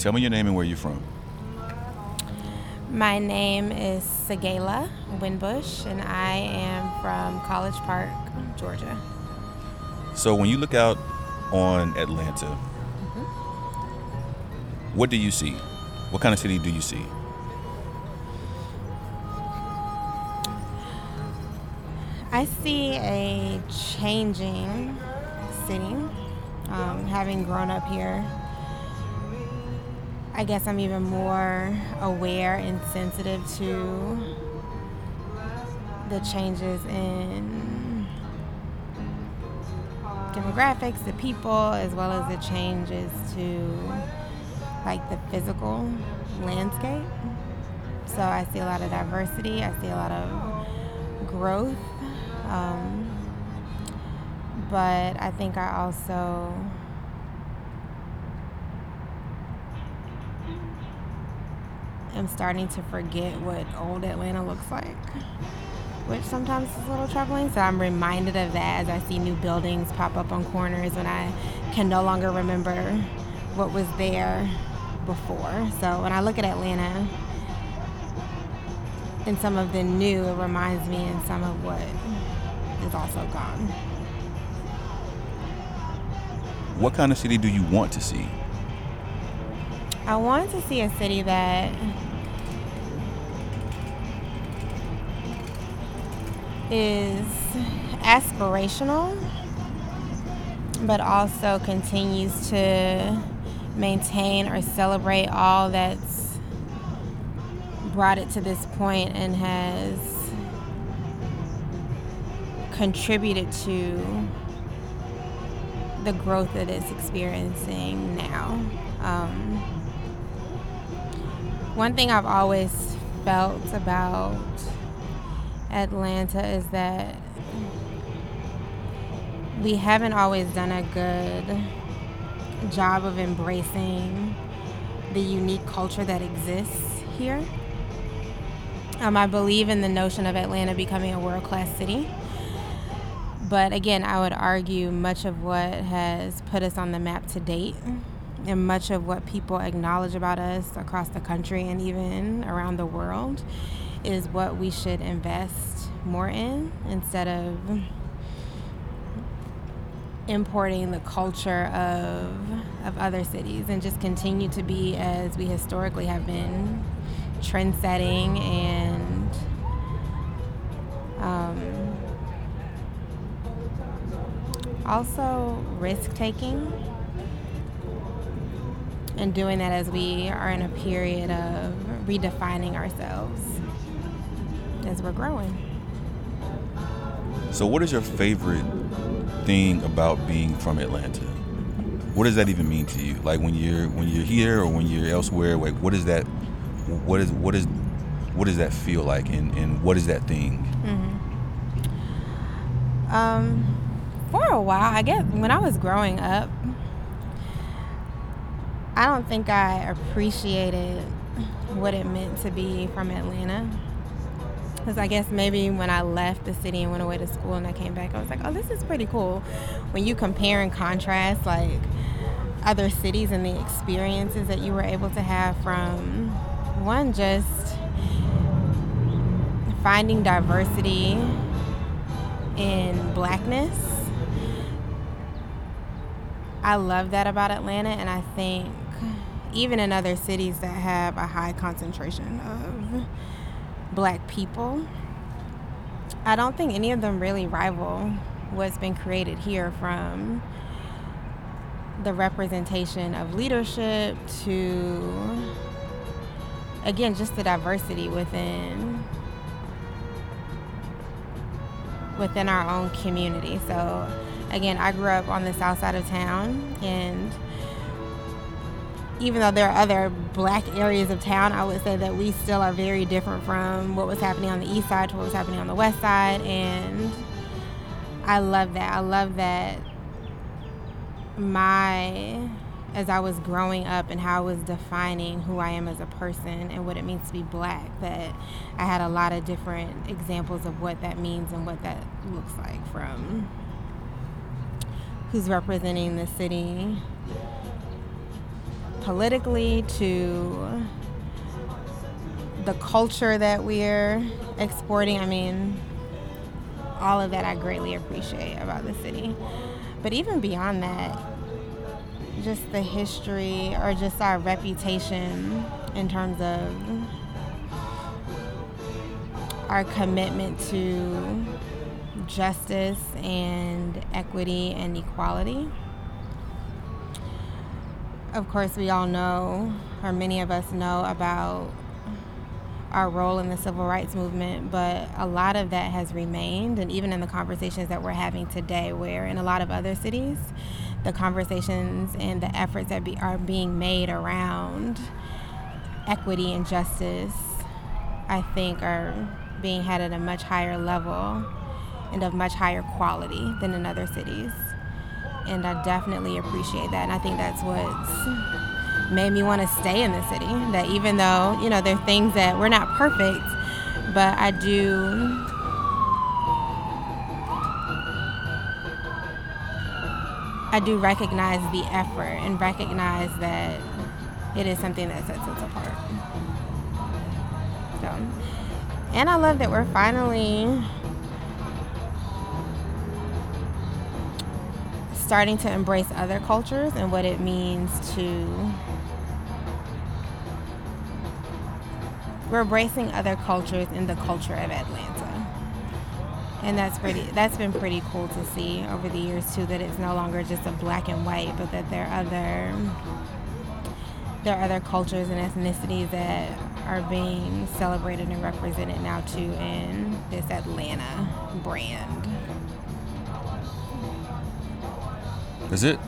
Tell me your name and where you're from. My name is Sagala Winbush, and I am from College Park, Georgia. So when you look out on Atlanta, what do you see? What kind of city do you see? I see a changing city. Um, having grown up here, I guess I'm even more aware and sensitive to the changes in demographics, the people, as well as the changes to like the physical landscape. So I see a lot of diversity. I see a lot of growth. Um, but I think I also am starting to forget what old Atlanta looks like, which sometimes is a little troubling. So I'm reminded of that as I see new buildings pop up on corners when I can no longer remember what was there before. So when I look at Atlanta and some of the new, it reminds me and some of what is also gone. What kind of city do you want to see? I want to see a city that is aspirational, but also continues to maintain or celebrate all that's brought it to this point and has contributed to the growth that it's experiencing now. Um, one thing I've always felt about Atlanta is that we haven't always done a good job of embracing the unique culture that exists here. Um, I believe in the notion of Atlanta becoming a world class city. But again, I would argue much of what has put us on the map to date and much of what people acknowledge about us across the country and even around the world is what we should invest more in instead of importing the culture of of other cities and just continue to be as we historically have been trend setting and um, also risk taking and doing that as we are in a period of redefining ourselves as we're growing. So, what is your favorite thing about being from Atlanta? What does that even mean to you? Like when you're when you're here or when you're elsewhere, like what is that? What is what is what does that feel like, and and what is that thing? Mm-hmm. Um, for a while, I guess when I was growing up, I don't think I appreciated what it meant to be from Atlanta. Because I guess maybe when I left the city and went away to school and I came back, I was like, oh, this is pretty cool. When you compare and contrast, like, other cities and the experiences that you were able to have from one, just finding diversity in blackness. I love that about Atlanta, and I think even in other cities that have a high concentration of black people, I don't think any of them really rival what's been created here from the representation of leadership to again just the diversity within within our own community. So again, I grew up on the south side of town and even though there are other black areas of town, I would say that we still are very different from what was happening on the east side to what was happening on the west side. And I love that. I love that my, as I was growing up and how I was defining who I am as a person and what it means to be black, that I had a lot of different examples of what that means and what that looks like from who's representing the city politically to the culture that we're exporting. I mean, all of that I greatly appreciate about the city. But even beyond that, just the history or just our reputation in terms of our commitment to justice and equity and equality. Of course, we all know, or many of us know, about our role in the civil rights movement, but a lot of that has remained. And even in the conversations that we're having today, where in a lot of other cities, the conversations and the efforts that be, are being made around equity and justice, I think, are being had at a much higher level and of much higher quality than in other cities. And I definitely appreciate that. And I think that's what's made me want to stay in the city. That even though, you know, there are things that we're not perfect, but I do I do recognize the effort and recognize that it is something that sets us apart. So, and I love that we're finally starting to embrace other cultures and what it means to we're embracing other cultures in the culture of Atlanta. And that's pretty that's been pretty cool to see over the years too that it's no longer just a black and white, but that there are other there are other cultures and ethnicities that are being celebrated and represented now too in this Atlanta brand. Is it?